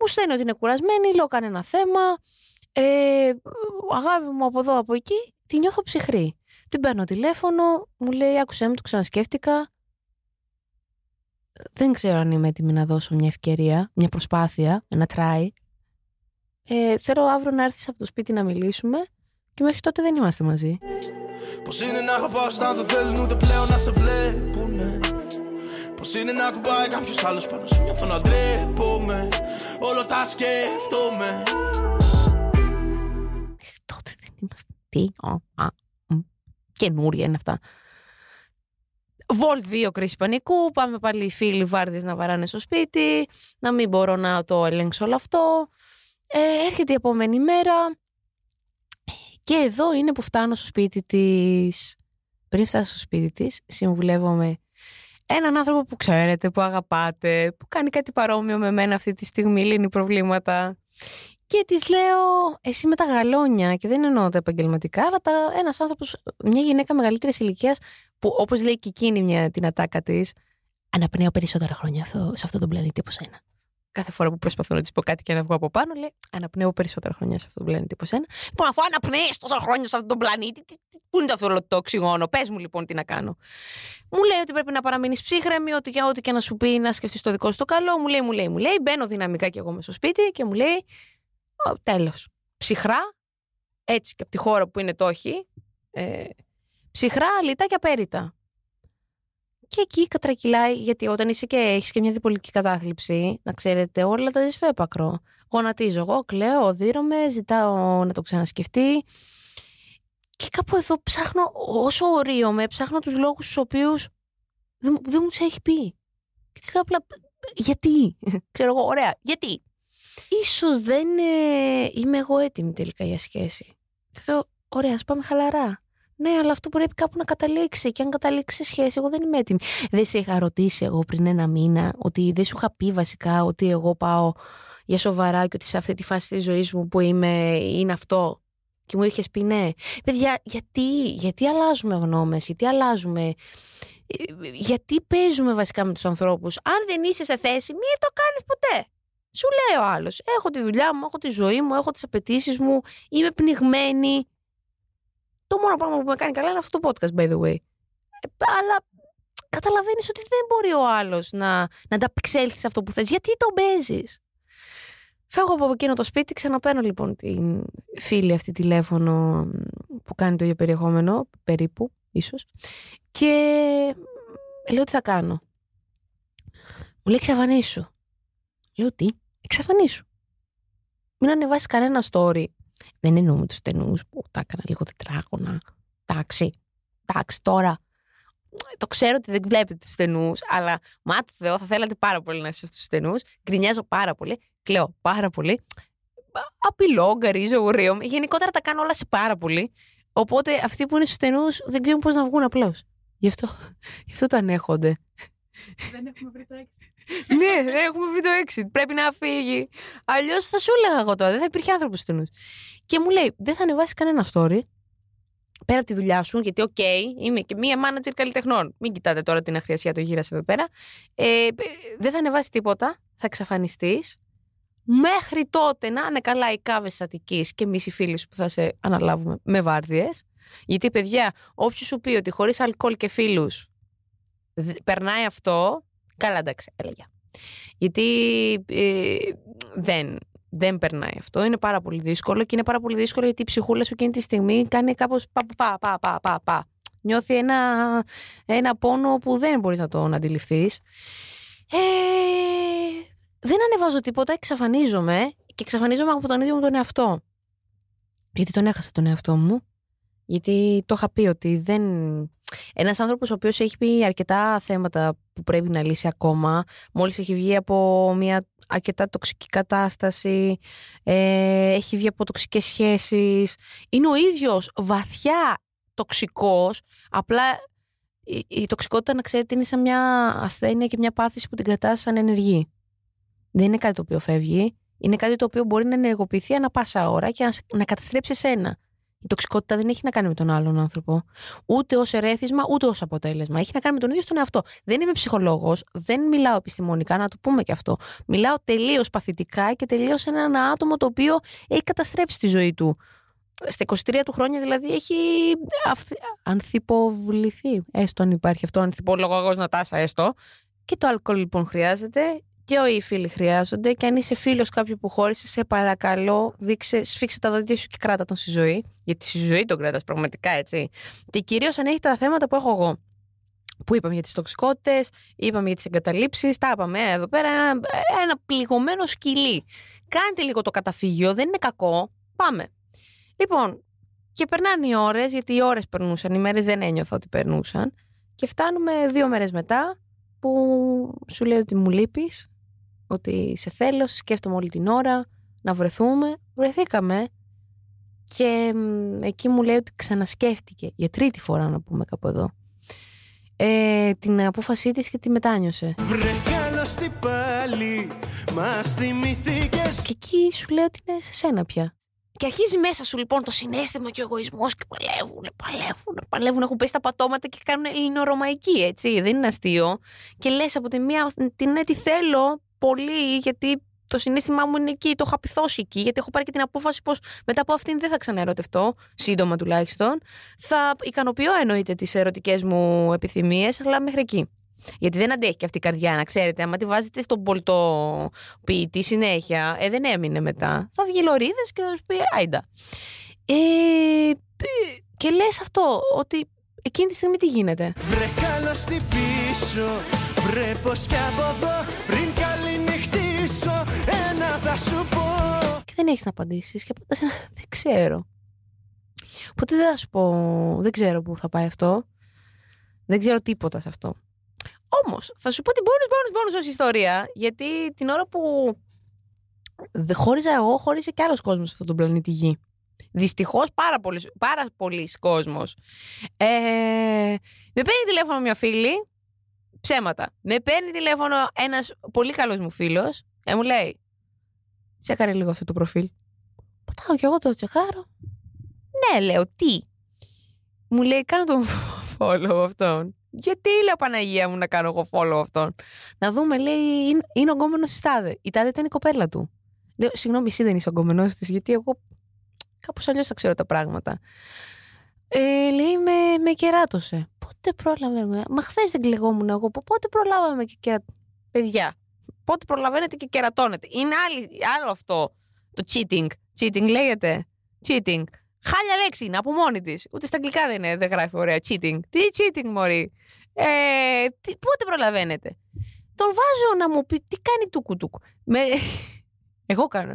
Μου στέλνει ότι είναι κουρασμένη, λέω κανένα θέμα. Ε, αγάπη μου από εδώ, από εκεί, τη νιώθω ψυχρή. Την παίρνω τηλέφωνο, μου λέει, άκουσέ μου, το ξανασκέφτηκα. Δεν ξέρω αν είμαι έτοιμη να δώσω μια ευκαιρία, μια προσπάθεια, ένα try. Ε, θέλω αύριο να έρθεις από το σπίτι να μιλήσουμε και μέχρι τότε δεν είμαστε μαζί. Πώς είναι να αγαπάς όταν δεν θέλουν ούτε πλέον να σε βλέπουνε; Πώς είναι να κουμπάει κάποιος άλλος πάνω σου νιώθω να ντρέπομαι; Όλο τα σκέφτομαι Μέχρι τότε δεν είμαστε. Τι, α, α, μ. καινούρια είναι αυτά. Βολ 2 κρίση πανικού. Πάμε πάλι οι φίλοι βάρδιες να βαράνε στο σπίτι. Να μην μπορώ να το ελέγξω όλο αυτό. Ε, έρχεται η επόμενη μέρα και εδώ είναι που φτάνω στο σπίτι της. Πριν φτάσω στο σπίτι της, συμβουλεύομαι έναν άνθρωπο που ξέρετε, που αγαπάτε, που κάνει κάτι παρόμοιο με μένα αυτή τη στιγμή, λύνει προβλήματα. Και της λέω, εσύ με τα γαλόνια, και δεν εννοώ τα επαγγελματικά, αλλά ένας άνθρωπος, μια γυναίκα μεγαλύτερης ηλικίας, που όπως λέει και εκείνη μια, την ατάκα της, αναπνέω περισσότερα χρόνια αυτό, σε αυτόν τον πλανήτη από σένα. Κάθε φορά που προσπαθώ να της πω κάτι και να βγω από πάνω, λέει Αναπνέω περισσότερα χρόνια σε αυτόν τον πλανήτη από σένα. Λοιπόν, αφού αναπνέεις τόσα χρόνια σε αυτόν τον πλανήτη, τι, τι, πού είναι το αυτό το οξυγόνο, πες μου λοιπόν τι να κάνω. Μου λέει ότι πρέπει να παραμείνεις ψύχρεμη, ότι για ό,τι και να σου πει να σκεφτείς το δικό σου το καλό. Μου λέει, μου λέει, μου λέει. Μπαίνω δυναμικά κι εγώ μέσα στο σπίτι και μου λέει, τέλος. Ψυχρά, έτσι και από τη χώρα που είναι το έχει. Ε, ψυχρά, λιτά και απέριτα. Και εκεί κατρακυλάει, γιατί όταν είσαι και έχεις και μια διπολική κατάθλιψη, να ξέρετε, όλα τα ζεις στο έπακρο. Γονατίζω εγώ, κλαίω, οδύρωμαι, ζητάω να το ξανασκεφτεί. Και κάπου εδώ ψάχνω, όσο ορίομαι, ψάχνω τους λόγους στους οποίους δεν, δεν μου τους έχει πει. Και της λέω απλά, γιατί, ξέρω εγώ, ωραία, γιατί. Ίσως δεν ε, είμαι εγώ έτοιμη τελικά για σχέση. Θέλω, ωραία, ας πάμε χαλαρά. Ναι, αλλά αυτό πρέπει κάπου να καταλήξει. Και αν καταλήξει σχέση, εγώ δεν είμαι έτοιμη. Δεν σε είχα ρωτήσει εγώ πριν ένα μήνα ότι δεν σου είχα πει βασικά ότι εγώ πάω για σοβαρά και ότι σε αυτή τη φάση της ζωής μου που είμαι είναι αυτό. Και μου είχες πει ναι. Παιδιά, γιατί, γιατί αλλάζουμε γνώμες, γιατί αλλάζουμε. ε, Γιατί παίζουμε βασικά με τους ανθρώπους; Αν δεν είσαι σε θέση, μην το κάνεις ποτέ. Σου λέει ο άλλος: Έχω τη δουλειά μου, έχω τη ζωή μου, έχω τις απαιτήσεις μου, είμαι πνιγμένη. Το μόνο πράγμα που με κάνει καλά είναι αυτό το podcast, by the way. Ε, αλλά καταλαβαίνεις ότι δεν μπορεί ο άλλος να, να ανταπεξέλθει σε αυτό που θες. Γιατί το παίζεις; Φεύγω από εκείνο το σπίτι, ξαναπαίρνω λοιπόν την φίλη αυτή τηλέφωνο που κάνει το ίδιο περιεχόμενο, περίπου, ίσως. Και λέω τι θα κάνω; Μου λέει εξαφανίσου. Λέω τι, εξαφανίσου. Μην ανεβάσεις κανένα story. Δεν εννοούμε τους στενού που τα έκανα λίγο τετράγωνα. Εντάξει, εντάξει τώρα. Το ξέρω ότι δεν βλέπετε τους στενού, αλλά μάτι Θεό, θα θέλατε πάρα πολύ να είστε στους στενού. Γκρινιάζω πάρα πολύ, κλαίω πάρα πολύ. Απειλώ, γκαρίζω, ουραίω. Γενικότερα τα κάνω όλα σε πάρα πολύ. Οπότε αυτοί που είναι στους στενού δεν ξέρουν πώς να βγουν απλώς. Γι' αυτό, γι' αυτό το ανέχονται. Δεν έχουμε βρει το έξι. Ναι, δεν έχουμε βρει το exit. Πρέπει να φύγει. Αλλιώς θα σου έλεγα εγώ τώρα, δεν θα υπήρχε άνθρωπος στενού. Και μου λέει, δεν θα ανεβάσεις κανένα story. Πέρα από τη δουλειά σου, γιατί, οκ, είμαι και μία manager καλλιτεχνών. Μην κοιτάτε τώρα την αχριασία το γύρα εδώ πέρα. Ε, δεν θα ανεβάσεις τίποτα. Θα εξαφανιστείς. Μέχρι τότε να είναι καλά οι κάβες Αττικής και εμείς οι φίλοι σου που θα σε αναλάβουμε με βάρδιες. Γιατί, παιδιά, όποιος σου πει ότι χωρίς αλκοόλ και φίλους περνάει αυτό, καλά εντάξει, έλεγα. Γιατί ε, δεν, δεν περνάει αυτό. Είναι πάρα πολύ δύσκολο και είναι πάρα πολύ δύσκολο γιατί η ψυχούλα σου εκείνη τη στιγμή κάνει κάπως πα, πα, πα, πα, πα, πα. Νιώθει ένα, ένα πόνο που δεν μπορείς να τον αντιληφθείς. Ε, δεν ανεβάζω τίποτα, εξαφανίζομαι και εξαφανίζομαι από τον ίδιο μου τον εαυτό. Γιατί τον έχασα τον εαυτό μου. Γιατί το είχα πει ότι δεν... Ένας άνθρωπος ο οποίος έχει πει αρκετά θέματα που πρέπει να λύσει ακόμα, μόλις έχει βγει από μια αρκετά τοξική κατάσταση, ε, έχει βγει από τοξικές σχέσεις, είναι ο ίδιος βαθιά τοξικός, απλά η, η τοξικότητα να ξέρετε είναι σαν μια ασθένεια και μια πάθηση που την κρατάς σαν ενεργή. Δεν είναι κάτι το οποίο φεύγει, είναι κάτι το οποίο μπορεί να ενεργοποιηθεί ανα πάσα ώρα και να, να καταστρέψει εσένα. Η τοξικότητα δεν έχει να κάνει με τον άλλον άνθρωπο. Ούτε ως ερέθισμα, ούτε ως αποτέλεσμα. Έχει να κάνει με τον ίδιο τον εαυτό. Δεν είμαι ψυχολόγος, δεν μιλάω επιστημονικά, να το πούμε και αυτό. Μιλάω τελείως παθητικά και τελείως σε ένα άτομο το οποίο έχει καταστρέψει τη ζωή του. Στα 23 του χρόνια δηλαδή έχει αυθ... ανθυποβληθεί. Έστω αν υπάρχει αυτό, ανθυπολογό Νατάσα, έστω. Και το αλκοόλ λοιπόν χρειάζεται και οι φίλοι χρειάζονται. Και αν είσαι φίλος κάποιου που χώρισε, σε παρακαλώ, δείξε, σφίξε τα δόντια σου και κράτα τον στη ζωή. Γιατί στη ζωή τον κράτα πραγματικά έτσι. Και κυρίως αν έχει τα θέματα που έχω εγώ. Που είπαμε για τις τοξικότητες, είπαμε για τις εγκαταλείψεις, τα είπαμε ε, εδώ πέρα. Ένα, ένα πληγωμένο σκυλί. Κάντε λίγο το καταφύγιο, δεν είναι κακό. Πάμε. Λοιπόν, και περνάνε οι ώρες, γιατί οι ώρες περνούσαν, οι μέρες δεν ένιωθα ότι περνούσαν. Και φτάνουμε δύο μέρες μετά που σου λέει ότι μου λείπεις, ότι σε θέλω, σε σκέφτομαι όλη την ώρα, να βρεθούμε. Βρεθήκαμε. Και μ, εκεί μου λέει ότι ξανασκέφτηκε, για τρίτη φορά να πούμε κάπου εδώ, ε, την απόφασή της και τη μετάνιωσε. Βρε καλώς τι πάλι Μας θυμηθήκες Και εκεί σου λέει ότι είναι σε σένα πια. Και αρχίζει μέσα σου λοιπόν το συνέστημα και ο εγωισμός και παλεύουν, παλεύουν, παλεύουν. Έχουν πέσει τα πατώματα και κάνουν ελληνορωμαϊκή, έτσι. Δεν είναι αστείο. Και λες από τη μία, την ναι, τη θέλω πολύ, γιατί το συνέστημά μου είναι εκεί, το έχω απειθώσει εκεί, γιατί έχω πάρει και την απόφαση πως μετά από αυτήν δεν θα ξαναερωτευτώ, σύντομα τουλάχιστον. Θα ικανοποιώ εννοείται τις ερωτικές μου επιθυμίες, αλλά μέχρι εκεί. Γιατί δεν αντέχει και αυτή η καρδιά, να ξέρετε. Άμα τη βάζετε στον πολτό ποιητή συνέχεια, ε, δεν έμεινε μετά. Θα βγει λωρίδες και θα σου πει άιντα. Ε, π- και λες αυτό, ότι εκείνη τη στιγμή τι γίνεται; Βρε καλώς τι πίσω Βρε πως κι από εδώ Πριν καληνυχτήσω Ένα θα σου πω Και δεν έχεις να απαντήσεις. Και απαντάς ένα, δεν ξέρω. Οπότε δεν θα σου πω, δεν ξέρω πού θα πάει αυτό. Δεν ξέρω τίποτα σε αυτό. Όμως, θα σου πω την bonus, bonus, bonus ως ιστορία. Γιατί την ώρα που δε- χώριζα εγώ, χώρισε κι άλλος κόσμος σε αυτόν τον πλανήτη Γη. Δυστυχώς πάρα πολλοί πάρα πολλής κόσμος. Ε, με παίρνει τηλέφωνο μια φίλη. Ψέματα. Με παίρνει τηλέφωνο ένας πολύ καλός μου φίλος. Ε, μου λέει, τσέκαρε λίγο αυτό το προφίλ. Πατάω κι εγώ το τσεκάρω. Ναι, λέω, τι; Μου λέει, κάνω τον follow αυτόν. Γιατί λέω Παναγία μου να κάνω εγώ follow αυτόν; Να δούμε, λέει, είναι, είναι ογκόμενο της τάδε. Η τάδε ήταν η κοπέλα του. Λέω, συγγνώμη, εσύ δεν είσαι ογκόμενο της, γιατί εγώ κάπως αλλιώς θα ξέρω τα πράγματα. Ε, λέει, με, με κεράτωσε. Πότε πρόλαβε με. Μα χθες δεν κλεγόμουν εγώ. Πότε προλάβαμε και κερατώνεται. Παιδιά, πότε προλαβαίνετε και κερατώνετε. Είναι άλλη, άλλο αυτό. Το cheating. Cheating λέγεται. Cheating. Χάλια λέξη είναι από μόνη της. Ούτε στα αγγλικά δεν, είναι, δεν γράφει ωραία. Cheating. Τι cheating, Μωρή. Ε, τι, πότε προλαβαίνετε. Τον βάζω να μου πει τι κάνει τούκου τούκου. Με... Εγώ κάνω.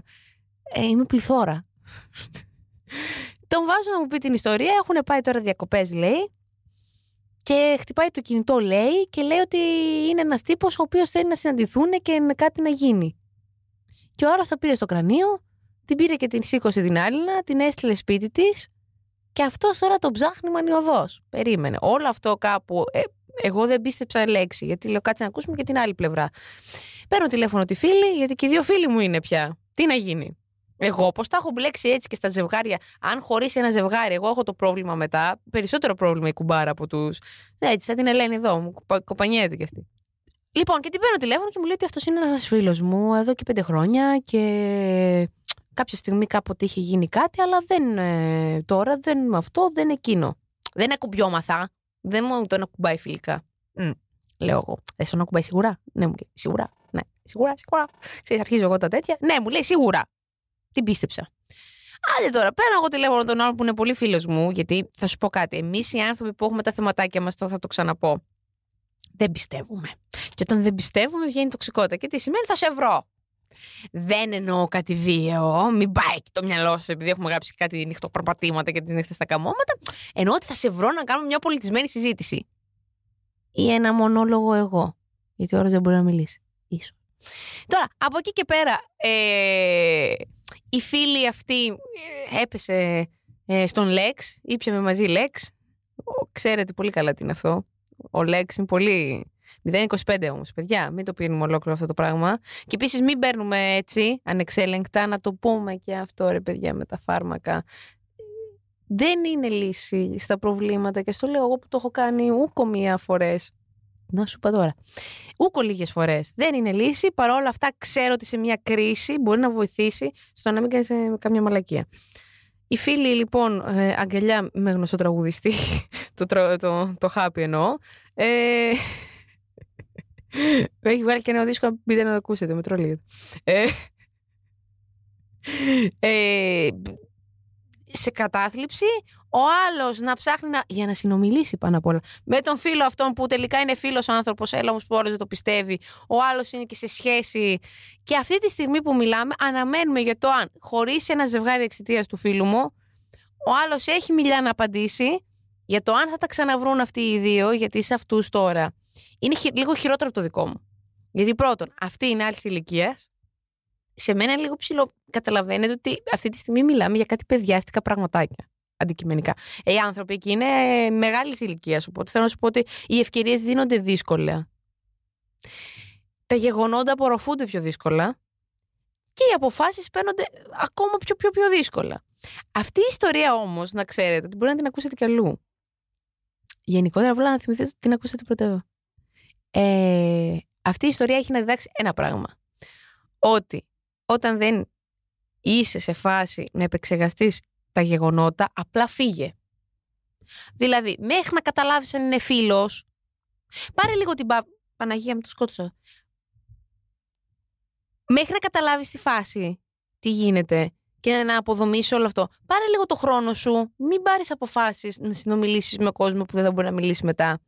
Ε, είμαι πληθώρα. Τον βάζω να μου πει την ιστορία. Έχουν πάει τώρα διακοπές, λέει. Και χτυπάει το κινητό, λέει, και λέει ότι είναι ένας τύπος ο οποίος θέλει να συναντηθούν και να- κάτι να γίνει. Και ο άλλος τα πήρε στο κρανίο, την πήρε και την σήκωσε την άλλη, την έστειλε σπίτι της. Και αυτός τώρα τον ψάχνει μανιωδώς. Περίμενε. Όλο αυτό κάπου. ε, εγώ δεν πίστεψα λέξη, γιατί λέω κάτσε να ακούσουμε και την άλλη πλευρά. Παίρνω τηλέφωνο τη φίλη, γιατί και οι δύο φίλοι μου είναι πια. Τι να γίνει. Εγώ, πώς τα έχω μπλέξει έτσι και στα ζευγάρια. Αν χωρίσει ένα ζευγάρι, εγώ έχω το πρόβλημα μετά. Περισσότερο πρόβλημα η κουμπάρα από τους. Έτσι, σαν την Ελένη εδώ, μου κοπα- κοπανιέται κι αυτή. Λοιπόν, και την παίρνω τηλέφωνο και μου λέει ότι αυτός είναι ένας φίλος μου εδώ και πέντε χρόνια και κάποια στιγμή κάποτε είχε γίνει κάτι, αλλά δεν ε, τώρα, δεν αυτό, δεν εκείνο. Δεν ακουμπιόμαθα. Δεν μου τον ακουμπάει φιλικά. Μμ, λέω εγώ. Δεν τον ακουμπάει σίγουρα; Ναι, μου λέει σίγουρα. Ναι, σίγουρα, σίγουρα. Ξέρεις, αρχίζω εγώ τα τέτοια. Ναι, μου λέει σίγουρα. Την πίστεψα. Άντε τώρα, πέρα εγώ τηλέφωνο τον άλλον που είναι πολύ φίλος μου, γιατί θα σου πω κάτι. Εμείς οι άνθρωποι που έχουμε τα θεματάκια μας, το θα το ξαναπώ. Δεν πιστεύουμε. Και όταν δεν πιστεύουμε, βγαίνει τοξικότητα. Και τι σημαίνει, θα σε βρω. Δεν εννοώ κάτι βίαιο. Μην πάει και το μυαλό σου, επειδή έχουμε γράψει κάτι νυχτοπροπατήματα και τις νύχτες στα καμώματα. Εννοώ ότι θα σε βρω να κάνουμε μια πολιτισμένη συζήτηση. Ή ένα μονόλογο εγώ. Γιατί ο δεν μπορεί να μιλήσει. Ίσως. Τώρα, από εκεί και πέρα, ε, η φίλη αυτή ε, έπεσε ε, στον Lex, ήπιαμε μαζί Lex. Ο- Ξέρετε πολύ καλά τι είναι αυτό. Ο Lex είναι πολύ... 0,25 όμως, παιδιά. Μην το πίνουμε ολόκληρο αυτό το πράγμα. Και επίσης μην παίρνουμε έτσι, ανεξέλεγκτα, να το πούμε και αυτό, ρε παιδιά, με τα φάρμακα. Δεν είναι λύση στα προβλήματα και στο λέω εγώ που το έχω κάνει ούκο μία φορές. Να σου πω τώρα. Ούκο λίγες φορές. Δεν είναι λύση. Παρ' όλα αυτά, ξέρω ότι σε μια κρίση μπορεί να βοηθήσει στο να μην κάνεις καμιά μαλακία. Η φίλη, λοιπόν, ε, αγκαλιά με γνωστό τραγουδιστή, το, τρα- το, το χάπι εννοώ, ε, έχει βγάλει και ένα δίσκο, μπείτε να το ακούσετε, με τρολίδα. Ε, ε, σε κατάθλιψη, ο άλλος να ψάχνει να, για να συνομιλήσει πάνω απ' όλα. Με τον φίλο αυτόν που τελικά είναι φίλος άνθρωπος, έλα όμως που όλος δεν το πιστεύει. Ο άλλος είναι και σε σχέση. Και αυτή τη στιγμή που μιλάμε, αναμένουμε για το αν χωρίσει ένα ζευγάρι εξαιτίας του φίλου μου, ο άλλος έχει μιλιά να απαντήσει για το αν θα τα ξαναβρούν αυτοί οι δύο, γιατί σε αυτούς τώρα είναι χει- λίγο χειρότερο από το δικό μου. Γιατί πρώτον, αυτή είναι άλλη ηλικίας. Σε μένα λίγο ψηλό. Καταλαβαίνετε ότι αυτή τη στιγμή μιλάμε για κάτι παιδιάστικα πραγματάκια. Αντικειμενικά. Ε, οι άνθρωποι εκεί είναι μεγάλης ηλικίας. Οπότε θέλω να σου πω ότι οι ευκαιρίες δίνονται δύσκολα. Τα γεγονότα απορροφούνται πιο δύσκολα και οι αποφάσεις παίρνονται ακόμα πιο, πιο, πιο δύσκολα. Αυτή η ιστορία όμως, να ξέρετε, ότι μπορεί να την ακούσετε κι αλλού. Γενικότερα, απλά να θυμηθείτε ότι την ακούσατε πρώτα εδώ. Ε, αυτή η ιστορία έχει να διδάξει ένα πράγμα. Ότι όταν δεν είσαι σε φάση να επεξεργαστείς τα γεγονότα, απλά φύγε. Δηλαδή, μέχρι να καταλάβεις αν είναι φίλος, πάρε λίγο την πα... Παναγία μου το σκότωσα. Μέχρι να καταλάβεις τη φάση, τι γίνεται και να αποδομήσεις όλο αυτό, πάρε λίγο το χρόνο σου, μην πάρεις αποφάσεις να συνομιλήσεις με κόσμο που δεν θα μπορεί να μιλήσει μετά.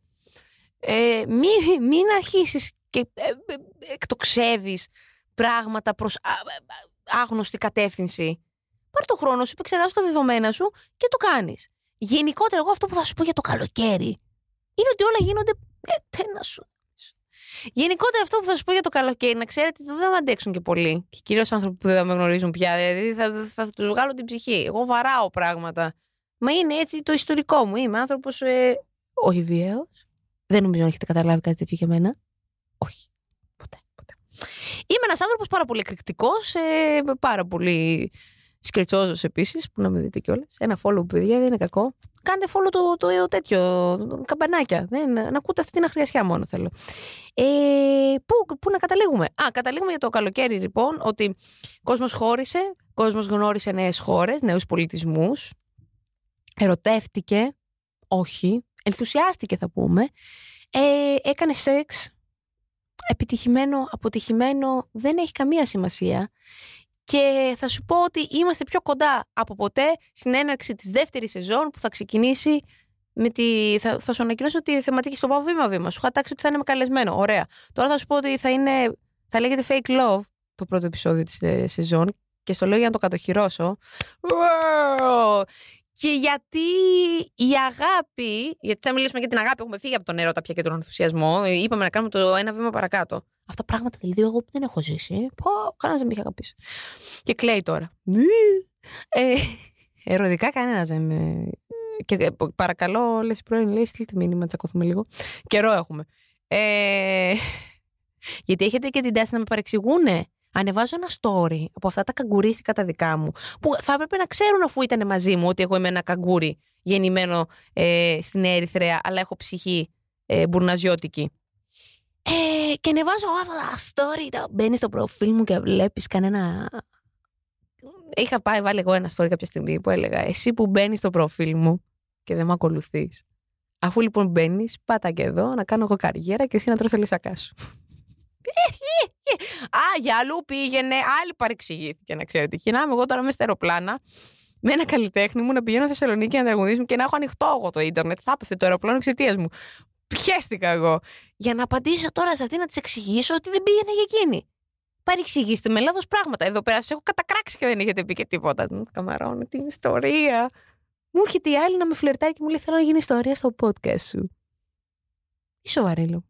Ε, μην, μην αρχίσεις και ε, ε, εκτοξεύεις πράγματα προς α- α- άγνωστη κατεύθυνση. Πάρε το χρόνο σου, επεξεργάσου τα δεδομένα σου και το κάνεις. Γενικότερα, εγώ αυτό που θα σου πω για το καλοκαίρι είναι ότι όλα γίνονται. Ε, τι να σου. Γενικότερα, αυτό που θα σου πω για το καλοκαίρι, να ξέρετε ότι δεν θα αντέξουν και πολύ. Και κυρίως άνθρωποι που δεν με γνωρίζουν πια. Δηλαδή θα, θα, θα τους βγάλω την ψυχή. Εγώ βαράω πράγματα. Μα είναι έτσι το ιστορικό μου. Είμαι άνθρωπος. Ε, όχι βίαιος. Δεν νομίζω να έχετε καταλάβει κάτι τέτοιο για μένα. Όχι. Ποτέ. ποτέ. Είμαι ένας άνθρωπος πάρα πολύ εκρηκτικός. Ε, πάρα πολύ σκριτσόζος επίσης, που να με δείτε κιόλας. Ένα follow, παιδιά, δεν είναι κακό. Κάντε follow το, το, το τέτοιο, το, καμπανάκια. Δεν, να ακούτε αυτή την αχριασιά μόνο θέλω. Ε, πού, πού να καταλήγουμε; Α, καταλήγουμε για το καλοκαίρι λοιπόν, ότι κόσμος χώρισε, κόσμος γνώρισε νέες χώρες, νέους πολιτισμούς, ερωτεύτηκε, όχι, ενθουσιάστηκε θα πούμε, ε, έκανε σεξ, επιτυχημένο, αποτυχημένο, δεν έχει καμία σημασία. Και θα σου πω ότι είμαστε πιο κοντά από ποτέ στην έναρξη της δεύτερης σεζόν που θα ξεκινήσει με τη... θα, θα σου ανακοινώσω τη θεματική στο πάω βήμα-βήμα. Σου είχα τάξει ότι θα είναι με καλεσμένο. Ωραία. Τώρα θα σου πω ότι θα είναι... θα λέγεται Fake Love το πρώτο επεισόδιο της ε, σεζόν και στο λέω για να το κατοχυρώσω. Wow! Και γιατί η αγάπη, γιατί θα μιλήσουμε για την αγάπη, έχουμε φύγει από τον έρωτα πια και τον ενθουσιασμό. Είπαμε να κάνουμε το ένα βήμα παρακάτω. Αυτά πράγματα δηλαδή εγώ που δεν έχω ζήσει. Πω, κανένας δεν με έχει αγαπήσει. Και κλαίει τώρα. ε, ερωτικά κανένας δεν με. Και ε, παρακαλώ, λες πρώην, λέει, στείλτε μήνυμα, τσακωθούμε λίγο. Καιρό έχουμε. Ε, γιατί έχετε και την τάση να με παρεξηγούνε. Ανεβάζω ένα story από αυτά τα καγκουρίστικα τα δικά μου, που θα έπρεπε να ξέρουν αφού ήταν μαζί μου ότι εγώ είμαι ένα καγκούρι γεννημένο ε, στην Ερυθρέα, αλλά έχω ψυχή ε, μπουρναζιώτικη. Ε, και ανεβάζω αυτά τα story, τα μπαίνεις στο προφίλ μου και βλέπεις κανένα... Είχα πάει βάλει εγώ ένα story κάποια στιγμή που έλεγα εσύ που μπαίνεις στο προφίλ μου και δεν με ακολουθείς. Αφού λοιπόν μπαίνεις, πάτα και εδώ να κάνω εγώ καριέρα και εσύ να τρως τα λυσακά σου. Α, για αλλού πήγαινε, άλλη παρεξηγήθηκε να ξέρετε. Και να είμαι εγώ τώρα με στα αεροπλάνα, με ένα καλλιτέχνη μου να πηγαίνω στη Θεσσαλονίκη να τραγουδήσουμε και να έχω ανοιχτό εγώ το ίντερνετ. Θα έπεφτε το αεροπλάνο εξαιτίας μου. Πιέστηκα εγώ. Για να απαντήσω τώρα σε αυτή να της εξηγήσω ότι δεν πήγαινε για εκείνη. Παρεξηγήστε με λάθος πράγματα. Εδώ πέρα σας έχω κατακράξει και δεν έχετε πει και τίποτα. Καμαρώνω την ιστορία. Μου έρχεται η άλλη να με φλερτάρει και μου λέει: Θέλω να γίνει ιστορία στο podcast σου. Τι σοβαρή λέω.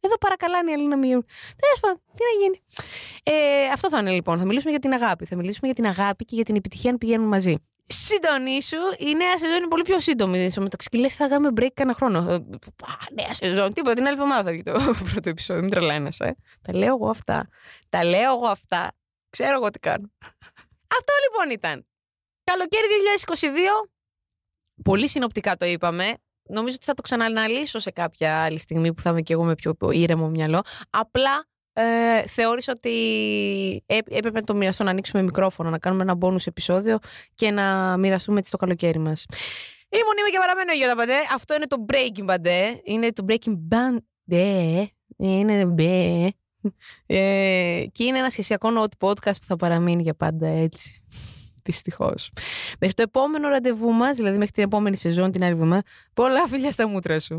Εδώ παρακαλάνε οι άλλοι να μείνουν. Τέλος πάντων, τι να γίνει. Ε, αυτό θα είναι λοιπόν. Θα μιλήσουμε για την αγάπη. Θα μιλήσουμε για την αγάπη και για την επιτυχία αν πηγαίνουν μαζί. Συντονίσου, η νέα σεζόν είναι πολύ πιο σύντομη. Στο μεταξύ λες, θα κάνουμε break κανένα χρόνο. Ε, Α, νέα σεζόν. Τίποτα, την άλλη εβδομάδα θα βγει το πρώτο επεισόδιο. Μην τρελαίνεσαι. Ε. Τα λέω εγώ αυτά. Τα λέω εγώ αυτά. Ξέρω εγώ τι κάνω. Αυτό λοιπόν ήταν. Καλοκαίρι 2022. Πολύ συνοπτικά το είπαμε. Νομίζω ότι θα το ξανααναλύσω σε κάποια άλλη στιγμή που θα είμαι και εγώ με πιο ήρεμο μυαλό. Απλά ε, θεώρησα ότι έ- έπρεπε να το μοιραστώ, να ανοίξουμε μικρόφωνο, να κάνουμε ένα bonus επεισόδιο και να μοιραστούμε έτσι το καλοκαίρι μας. Ήμουν, είμαι και παραμένω Γιώτα Παντέ. Αυτό είναι το Breaking Bad. Είναι το Breaking Bad. Είναι μπε. Ε, και είναι ένα σχεσιακό note podcast που θα παραμείνει για πάντα έτσι. Δυστυχώς. Μέχρι το επόμενο ραντεβού μας, δηλαδή μέχρι την επόμενη σεζόν, την άλλη εβδομάδα, πολλά φιλιά στα μούτρα σου.